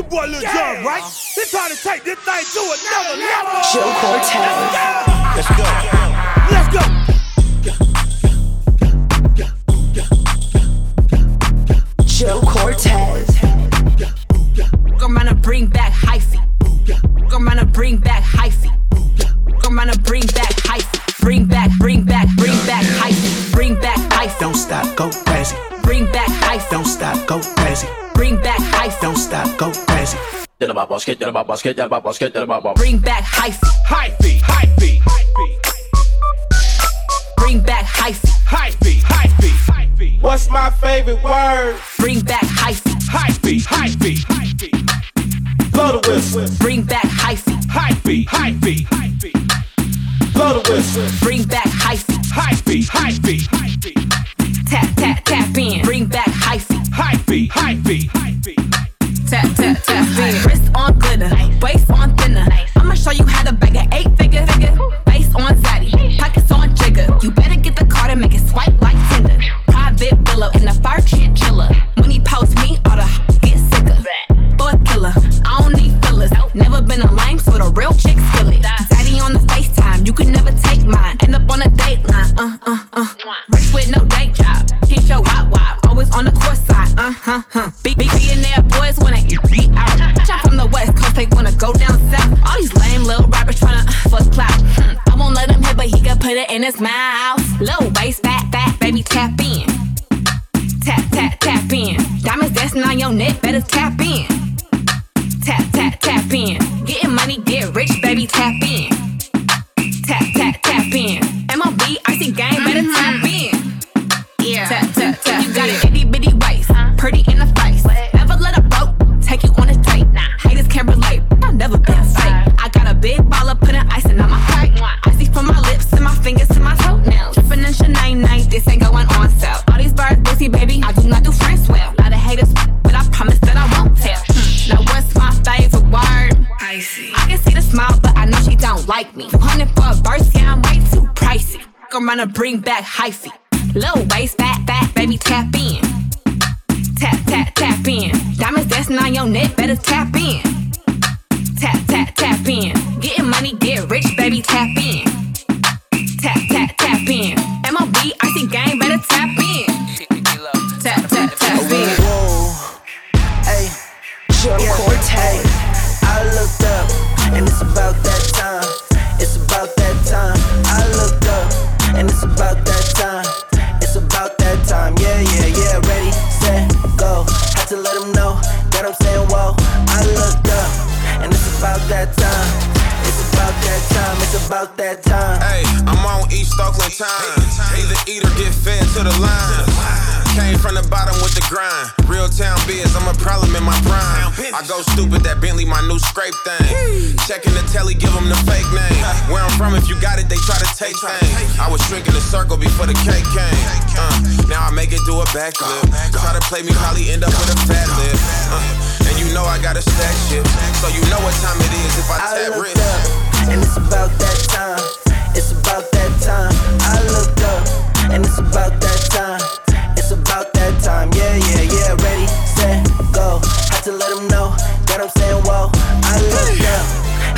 your boy Lil Jon, right? He trying to take this thing to another level. Joe Cortez. Let's go. Let's go. Joe Cortez. Gonna bring back hyphy. Gonna bring back hyphy. Gonna bring back hyphy. Bring back, bring back, bring back hyphy. Bring back hyphy. Don't stop, go crazy. Bring back hyphy. Don't stop, go crazy. Bring back hyphy. Don't stop, go crazy. Bring back hyphy. Hyphy, hyphy, hyphy, Bring back hyphy. hyphy, hyphy, hyphy. What's my favorite word? Bring back hyphy. Hyphy, hyphy, hyphy, Blow the whistle. Bring back hyphy. hyphy, hyphy, hyphy, Blow the whistle. Bring back hyphy. hyphy, hyphy, hyphy, Tap, tap, tap in. Bring back hyphy. hyphy, hyphy, Tap, tap, in. Diamonds dancing on your neck, better tap in. Bring back hyphy. Backflip. Try to play me, probably end up with a fat lip. Uh, and you know I gotta stack shit. So you know what time it is if I I tap looked rich. up, and it's about that time. It's about that time. I looked up, and it's about that time. It's about that time. Yeah, yeah, yeah. Ready, set, go. Had to let them know that I'm saying whoa. I looked up,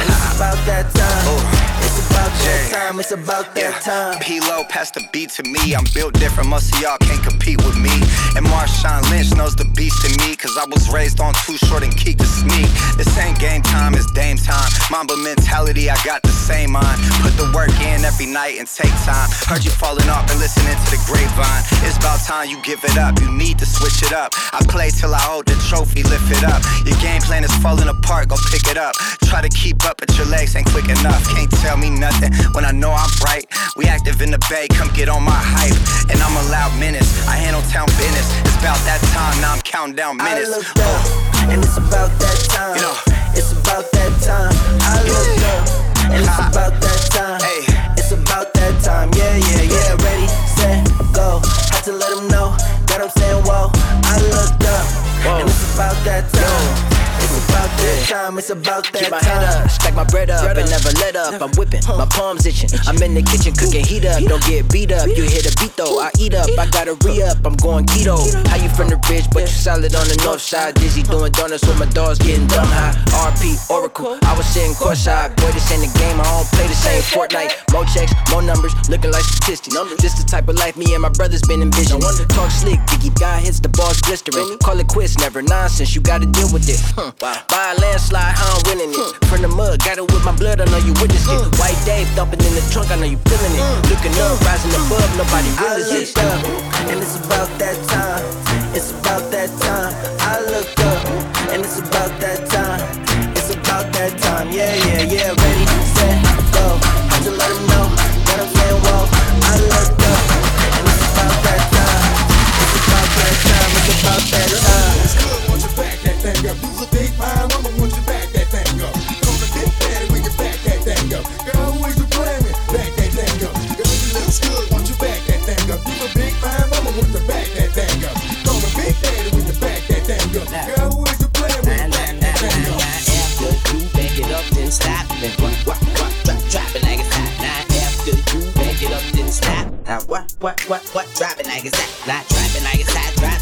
it's about that time. Oh. It's about that time. It's about that time. P-Lo, pass the beat to me. I'm built different, most of y'all can't compete with me. And Marshawn Lynch knows the beast in me, cause I was raised on too short and Keak da Sneak. This ain't game time, it's Dame time. Mamba mentality, I got the same mind. Put the work in every night and take time. Heard you falling off and listening to the grapevine. It's about time you give it up, you need to switch it up. I play till I hold the trophy, lift it up. Your game plan is falling apart, go pick it up. Try to keep up, but your legs ain't quick enough. Can't tell me nothing when I know I'm right. We active in the bay, come get on my hype. And I'm a loud menace, I handle town business. It's about that time, now I'm counting down I minutes. looked up, and it's about that time. You know. It's about that time. I looked up, and it's about that time. Hey. It's about that time. Yeah, yeah, yeah. Ready, set, go. Had to let them know that I'm saying whoa. I looked up, and it's about that time. It's about that time, it's about that Keep my time. head up, stack my bread up, and never let up. I'm whipping, my palms itching. I'm in the kitchen cooking heat up. Don't get beat up. You hit a beat though, I eat up. I gotta re up. I'm going keto. How you from the ridge, but you solid on the north side. Dizzy doing donuts with my dogs getting dumb high. RP Oracle, I was sitting courtside. Boy, this ain't the game. I don't play the same Fortnite. More checks, more numbers, looking like statistics. This the type of life me and my brothers been envisioning. Talk slick, Diggy guy hits the balls blistering. Call it quits, never nonsense. You gotta deal with it. Huh. Buy a landslide, how I'm winning it. From the mud, got it with my blood. I know you witnessed it. White Dave thumping in the trunk. I know you feeling it. Looking up, rising above. Nobody I realizes look up, and it's about that time. It's about that time. I look up, and it's about that time. It's about that time. Yeah, yeah, yeah. Ready, Then what, what, what, drop, drop like it's hot. Now after you back it up, then stop. Now what, what, what, what, drop it like it's hot. Now drop it like it's hot, drop,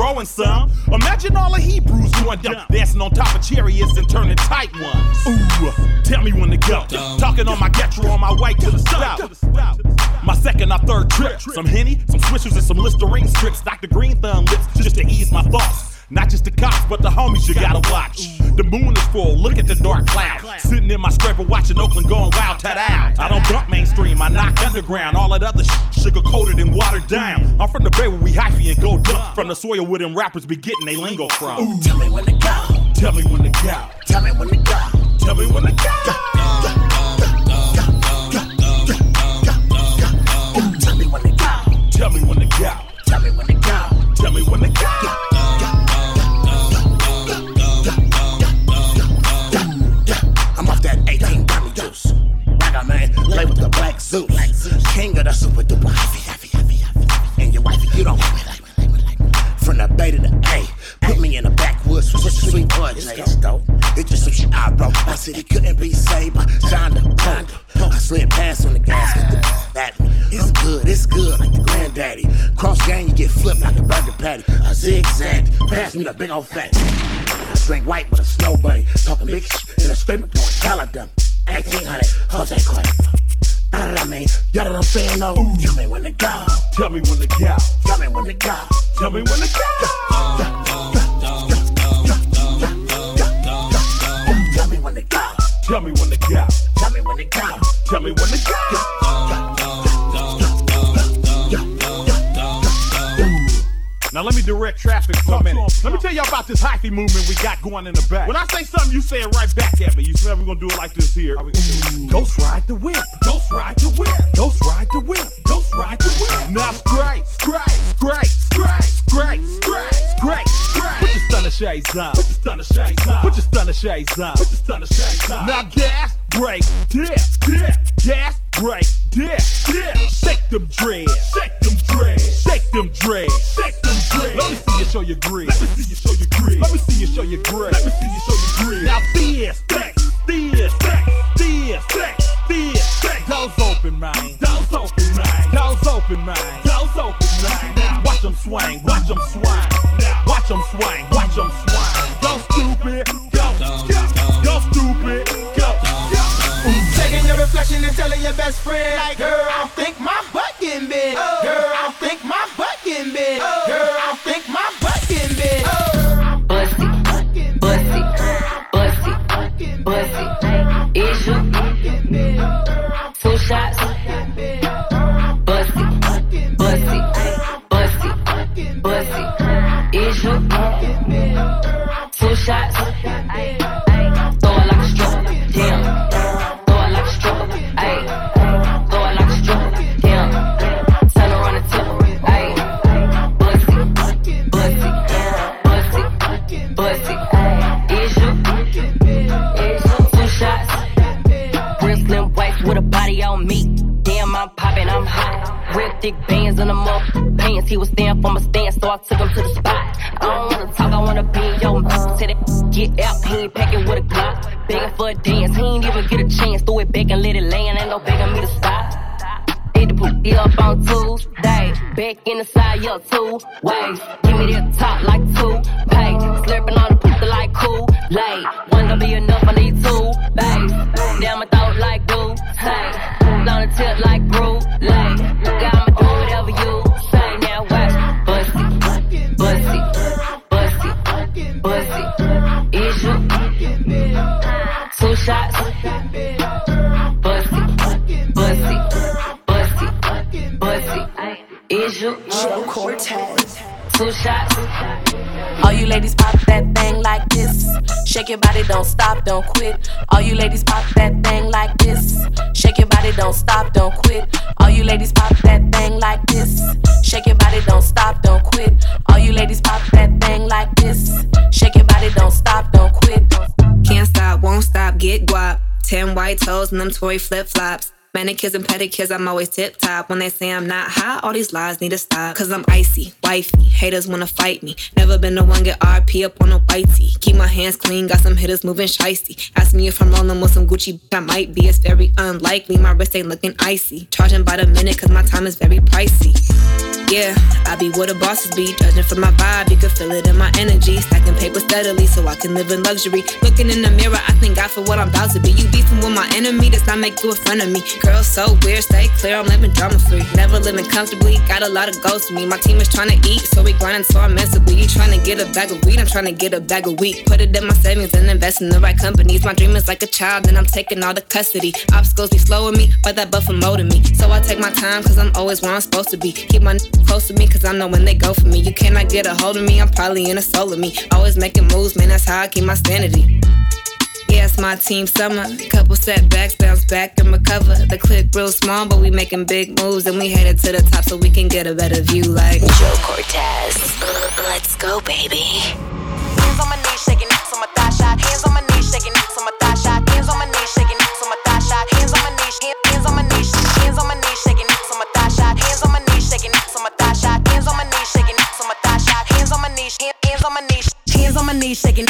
growing some. Imagine all the Hebrews doing dumb, dancing on top of chariots and turning tight ones. Ooh, tell me when to go. Talking on my getro on my way to the south. My second or third trip. Some Henny, some Swishers, and some Listerine strips. Dr. Green Thumb lips just to ease my thoughts. Not just the cops, but the homies you gotta watch. The moon is full, look at the dark cloud. Sitting in my scraper watching Oakland going wild, tat out. I don't dump mainstream, I knock underground. All that other sh- sugar coated and watered down. I'm from the bay where we hyphy and go dump. From the soil where them rappers be getting they lingo from. Tell me when to go. Tell me when to go. Tell me when to go. Tell me when to go. Tell me when to go. Tell me when to go. Tell me when to go. Tell me when to go. Tell me when to go. Tell me when to go. Tell me when to go. Traffic for a minute. Let me tell y'all about this hyphy movement we got going in the back. When I say something, you say it right back at me. You said we're gonna do it like this here. Ghost ride the whip. Ghost ride the whip. Ghost ride the whip. Ghost ride the whip. Now straight, straight, straight, straight, straight, straight, straight, straight. Put your stunner shades on. Put your stunner shades on. Put your stunner shades on. Put your stunner shades on. Now gas, break, dip, dip. Gas, break, dip, dip. Shake them dreads. Shake them dreads. Shake them dreads. Shake them dreads. Let me see you show your grit. Let me see you show your grit. Let me see you show your grit. Let me see you show your grit. Now this, that, this, that, this, that, this, that. Doors open, man. Doors open, man. Doors open, man. Doors open, man. Now watch them swing. Watch them swing. Now watch them swing. Watch them swing. Go stupid. Go. Go. Go stupid. Go. Go. Ooh, take telling your best friend, like, girl, bussy. Is you? Two shots. Real slim waist with a body on me. Damn, I'm popping, I'm hot. Real thick bands in the mouth pants. He was stand for my stand, so I took him to the spot. I don't wanna talk, I wanna be in your mouth. Till that get out, he ain't packing with a Glock. Begging for a dance, he ain't even get a chance. Throw it back and let it land, ain't no begging me to stop. The up on Tuesday. Back in the side, two ways. Give me that top like two like. Got me do whatever you say. Now watch, bussy, bussy, bussy, bussy. Is you? Two shots, bussy, bussy, bussy, bussy. Is you? Joe Cortez. Two shots. All you ladies pop that thing like this. Shake your body, don't stop, don't quit. All you ladies pop that thing like this. Shake your body, don't stop, don't quit. All you ladies pop that thing like this. Shake your body, don't stop, don't quit. All you ladies pop that thing like this. Shake your body, don't stop, don't quit. Can't stop, won't stop, get guap. Ten white toes and them toy flip flops. Manicures and pedicures, I'm always tip top. When they say I'm not hot, all these lies need to stop. Cause I'm icy, wifey. Haters wanna fight me. Never been the one get RP up on a whitey. Keep my hands clean, got some hitters moving shicey. Ask me if I'm rolling with some Gucci, I might be. It's very unlikely, my wrist ain't looking icy. Charging by the minute, cause my time is very pricey. Yeah, I be where the bosses be. Judging from my vibe, you can feel it in my energy. Stacking paper steadily so I can live in luxury. Looking in the mirror, I thank God for what I'm about to be. You beefing with my enemy, does not make you a friend of me. Girl, so weird, stay clear, I'm living drama free. Never living comfortably, got a lot of goals to me. My team is trying to eat, so we grinding so I'm mentally. You trying to get a bag of weed, I'm trying to get a bag of wheat. Put it in my savings and invest in the right companies. My dream is like a child, and I'm taking all the custody. Obstacles be slowing me, but that buffer molding me. So I take my time, cause I'm always where I'm supposed to be. Keep my n- close to me, cause I know when they go for me. You cannot get a hold of me, I'm probably in a soul of me. Always making moves, man, that's how I keep my sanity. Yeah, it's my team summer. Couple setbacks, bounce back and recover. The clip real small, but we making big moves and we headed to the top so we can get a better view. Like Joe Cortez. Let's go, baby. Hands on my knees, shaking ass on my thigh shot. Hands on my knees, shaking ass on my thigh shot. Hands on my knees, shaking ass on my thigh shot. Hands on my knees, hand- hands on my knees, hands on my knees, shaking ass on my thigh shot. Hands on my knees, shaking ass on my thigh shot. Hands on my knees, shaking ass on my thigh shot. Hands on my knees, hand- hands on my knees, hands on my knees, shaking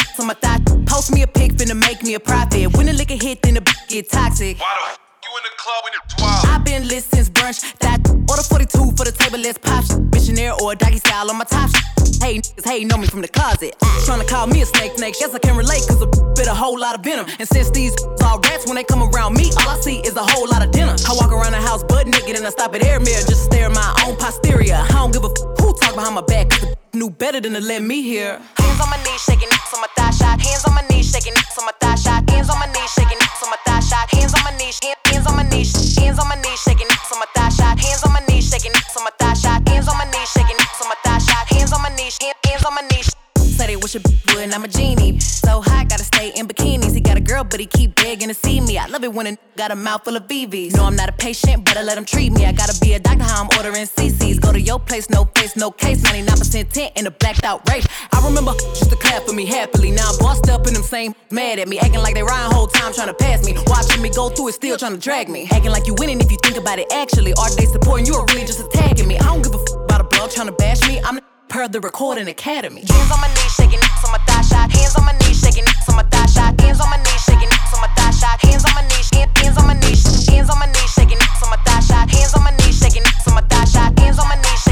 me a profit. When the liquor hit, then the b- get toxic. Why the f- You in the club and it's wild. I've been lit since brunch. That order 42 for the table, let's pop. shit. Missionaire or a doggy style on my top. shit. Hey, niggas, hey, know me from the closet. Tryna call me a snake, snake. Guess I can relate, cause a bit a whole lot of venom. And since these all rats, when they come around me, all I see is a whole lot of dinner. I walk around the house butt naked and I stop at air mirror just to stare at my own posterior. I don't give a f- who talk behind my back, cause the knew better than to let me hear. Hands on my knees, shaking ass on my thigh shot. Hands on my knees, shaking ass on my thigh shot. Hands on my knees, shaking ass on my thigh shot. Hands on my knees, hands on my knees, hands on my knees, shaking ass on my thigh shot. Hands on my knees, shaking ass on my thigh shot. Hands on my knees, shaking ass on my thigh shot. Hands on my knees, hands on my knees. They wish a would, and I'm a genie. So hot, gotta stay in bikinis. He got a girl, but he keep begging to see me. I love it when a got a mouth full of BVs. No, I'm not a patient, but I let him treat me. I gotta be a doctor, how I'm ordering CCs. Go to your place, no face, no case. 99% tent in a blacked out rape. I remember used to clap for me happily. Now I'm bossed up and them same mad at me. Acting like they riding whole time trying to pass me. Watching me go through it, still trying to drag me. Acting like you winning if you think about it actually. Are they supporting you or really just attacking me? I don't give a f about a blog trying to bash me. I'm per the recording academy. Hands on my knees, shaking ass on my thigh shot. Hands on my knees, shaking ass on my thigh shot. Hands on my knees, shaking ass on my thigh shot. Hands on my knees, hands on my knees, hands on my knees, shaking ass on my thigh shot. Hands on my knees, shaking ass on my thigh shot. Hands on my knees,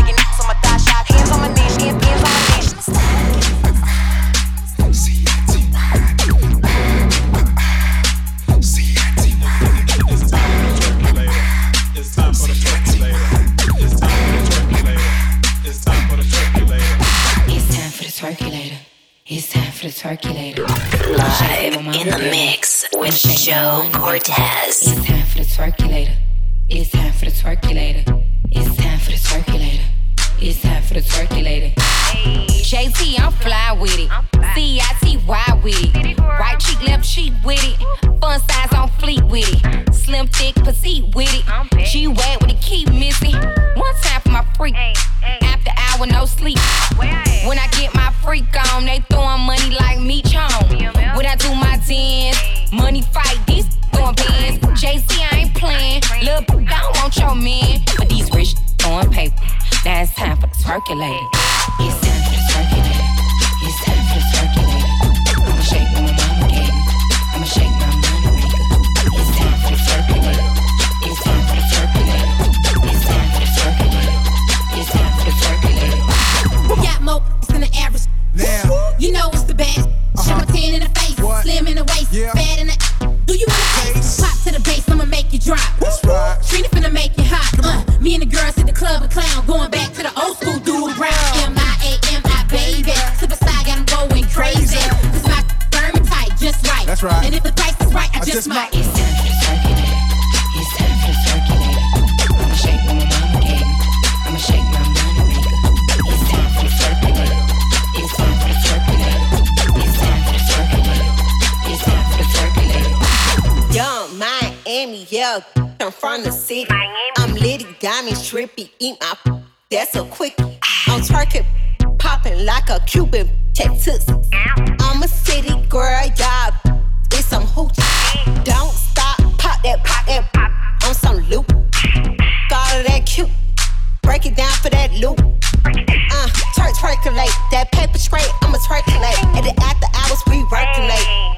Live in the mix with Joe Cortez. It's time for the circulator. It's time for the circulator. It's time for the circulator. It's time for the circulator. JT, I'm fly with it. C-I-T-Y with it. Right cheek, left cheek with it. Fun size on fleet with it. Slim, thick, petite with it. G-Wag with it, keep missing. One time for my freak. After hour, no sleep. When I get my freak on, they throwing money like me home. When I do my dance, money fight, these throwing bands. JC, I ain't playing. Lil' I don't want your man. But these rich throwing paper. Now it's time for the circulator. It's time for the circulator. It's time I'm litty, diamonds, trippy, eat my. f- That's a quickie. I'm twerking, popping like a Cuban, tootsie. I'm a city girl, yeah, it's some hoochie. Don't stop, pop that, pop that, pop. On some loop. Got all that cute, break it down for that loop. Uh, twerk, twerkulate, that paper straight, I'ma twerkulate. And the after hours, we working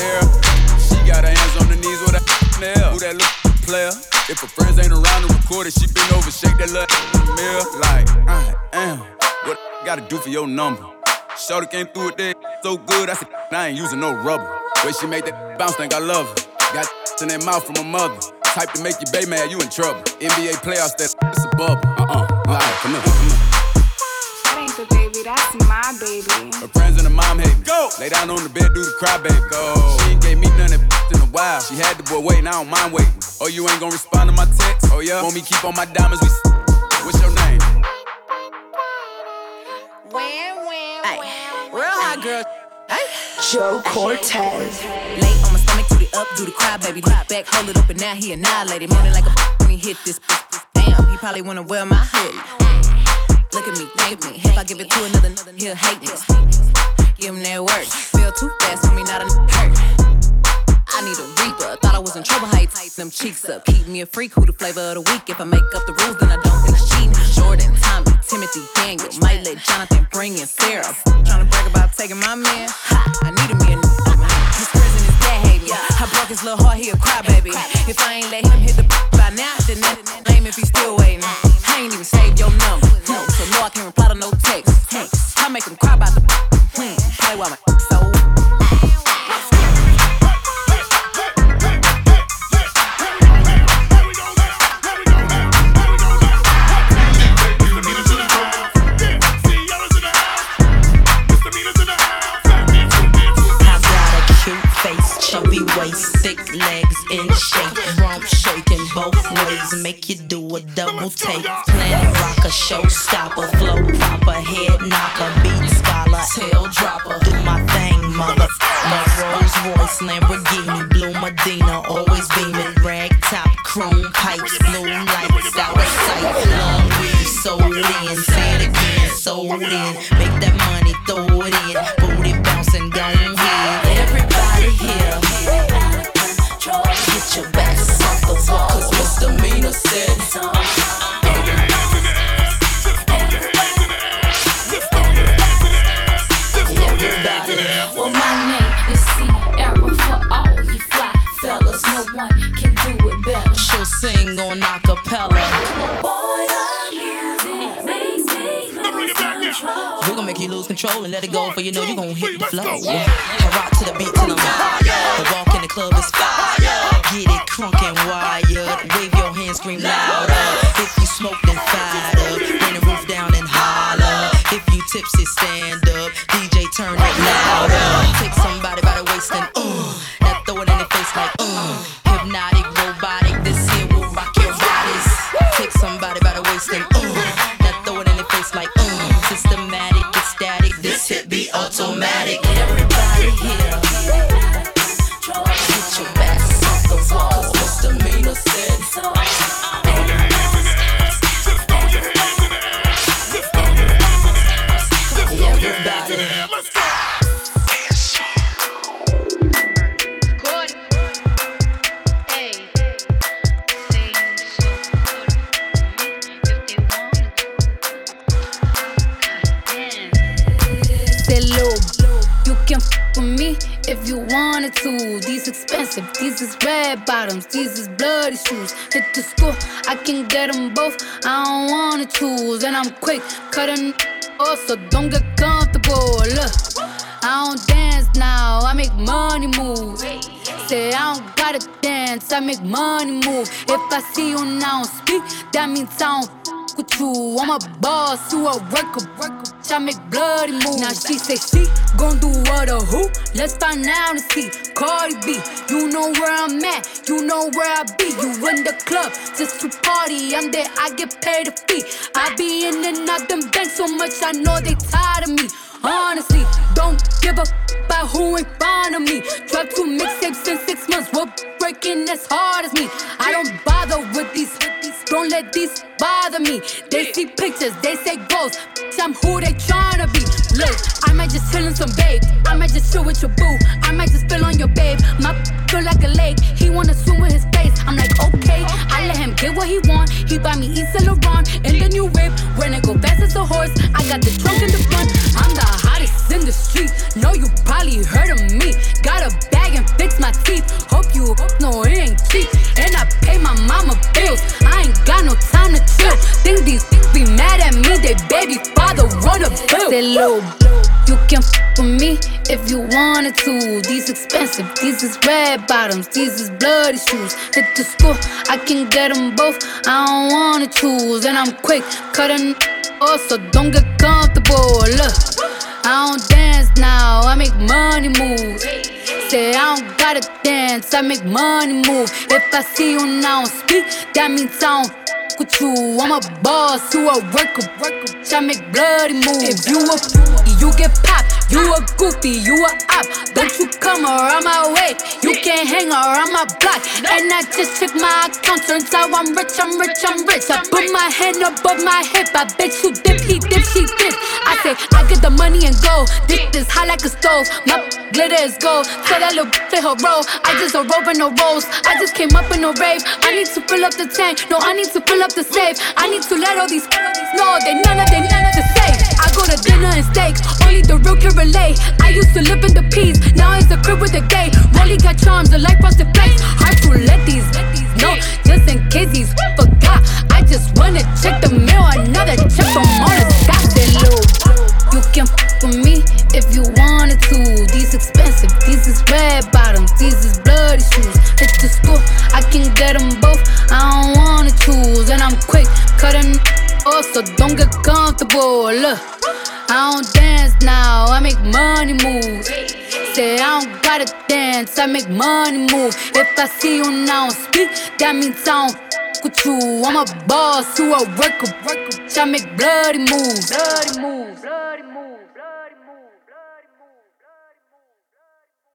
Sarah. She got her hands on her knees with her nail. Who that little player? If her friends ain't around to record it, she been over, shake that little the mirror. Like, I am. What I gotta do for your number? Shorty came through with that so good, I said, I ain't using no rubber. Way she made that bounce, think I love her. Got in that mouth from my mother. Type to make you bay mad, you in trouble. NBA playoffs, that it's a bubble. Uh-uh. Like, come here, come here. That ain't the baby, that's my baby. Her friends and her mom hate me. Go! Lay down on the bed, do the cry, baby. Go! She ain't gave me none of in a while. She had the boy waiting, I don't mind waiting. Oh, you ain't gonna respond to my text? Oh, yeah? Want me keep on my diamonds? We s- What's your name? Ay, real hot girl. Ay. Joe Cortez. Lay on my stomach, do the up, do the cry, baby. Look back, hold it up, and now he annihilated. Moaning like a when he hit this. Damn, he probably wanna wear my hoodie. Look at me, think me. If I give it to another, he'll hate me. Give him that work. Feel too fast for me, not a hurt. I need a reaper. Thought I was in trouble. How you them cheeks up? Keep me a freak. Who the flavor of the week? If I make up the rules, then I don't think it's cheating. Jordan, Tommy, Timothy, Daniel. Might let Jonathan bring in Sarah. Trying to brag about taking my man. I needed me a n- His friends me. I broke his little heart. He a crybaby. If I ain't let him hit the by now, then that name if he's still waiting. I ain't even saved your number. No, so no, I can't reply to no text. I make him cry about the Play while my face, chubby waist, thick legs in shape, rump shaking both ways, make you do a double take. Planet rocker, showstopper, flow proper, head knocker, beat scholar, tail dropper. Do my thing, mother. My Rolls Royce, Lamborghini, blue Medina, always beaming, rag top, chrome pipes, blue lights, out of sight, long weave, sold in, say it again, sold in, make that money, We're gonna make you lose control and let it go, for you know you gonna hit the flow. I rock to the beat till I'm high. The walk in the club is fire. Get it crunk and wired. Wave your hands, scream louder. If you smoke, then fired up. Bring the roof down and holler. If you tipsy, stand up. DJ, turn it louder. Take somebody by the waist and uh. Wanted to. These expensive, these is red bottoms, these is bloody shoes. Hit the school, I can get them both. I don't wanna choose, and I'm quick cutting off, so don't get comfortable. Look, I don't dance now, I make money move. Say I don't gotta dance, I make money move. If I see you now speak, that means I don't with you. I'm a boss, you a worker. I make bloody moves. Now she say she gon' do what or who? Let's find out and see. Cardi B, you know where I'm at, you know where I be. You in the club just to party. I'm there, I get paid a fee. I be in and out them banks so much, I know they tired of me. Honestly, don't give a about who in front of me. Drop two mixtapes in six months, what breaking as hard as me. I don't bother with these, don't let these of me. They see pictures, they say ghosts. I'm who they tryna be. Look, I might just chill in some babe. I might just chill with your boo. I might just spill on your babe. My feel like a lake. He wanna swim with his face. I'm like, okay. I let him get what he want. He buy me Yves Saint Laurent in the new whip. When I go fast as a horse, I got the trunk in the front. I'm the hottest in the street. Know you probably heard of me. Got a bag and fix my teeth. Hope you know it ain't cheap mama bills. I ain't got no time to chill. Think these be mad at me. They baby father wanna bill. Say, little, you can f with me if you wanted to. These expensive, these is red bottoms, these is bloody shoes. Hit the school, I can get them both. I don't wanna choose, and I'm quick cutting off, so don't get comfortable. Look, I don't dance now, I make money move. I don't gotta dance, I make money move. If I see you now speak, that means I don't f- with you. I'm a boss, you a worker. I make bloody moves. If you a fool, you get popped. You a goofy, you a op. Don't you come around my way. You can't hang around my block. And I just check my account. Turns out I'm rich, I'm rich, I'm rich. I put my hand above my hip. I bet you dip, he dip, she dip. I say, I get the money and go. This is hot like a stove. My glitter is gold. Tell that little play her role. I just a rope and no rolls. I just came up in a rave. I need to fill up the tank. No, I need to fill up the safe. I need to let all these know they none of they none of the safe. I go to dinner and steak. Only the real can relate. I used to live in the peace. Now it's a crib with a gay. Rolly got charms, a life the flakes. Hard to let these know, just in case he's forgot. I just wanna check the mail. Another check from on the low. You can f with me if you wanted to. These expensive, these is red bottoms, these is bloody shoes. Hit the school, I can get them so don't get comfortable. Look, I don't dance now, I make money move. Say I don't gotta dance, I make money move. If I see you now speak, that means I don't with you. I'm a boss, you a worker. I make bloody moves. Bloody moves. Bloody moves.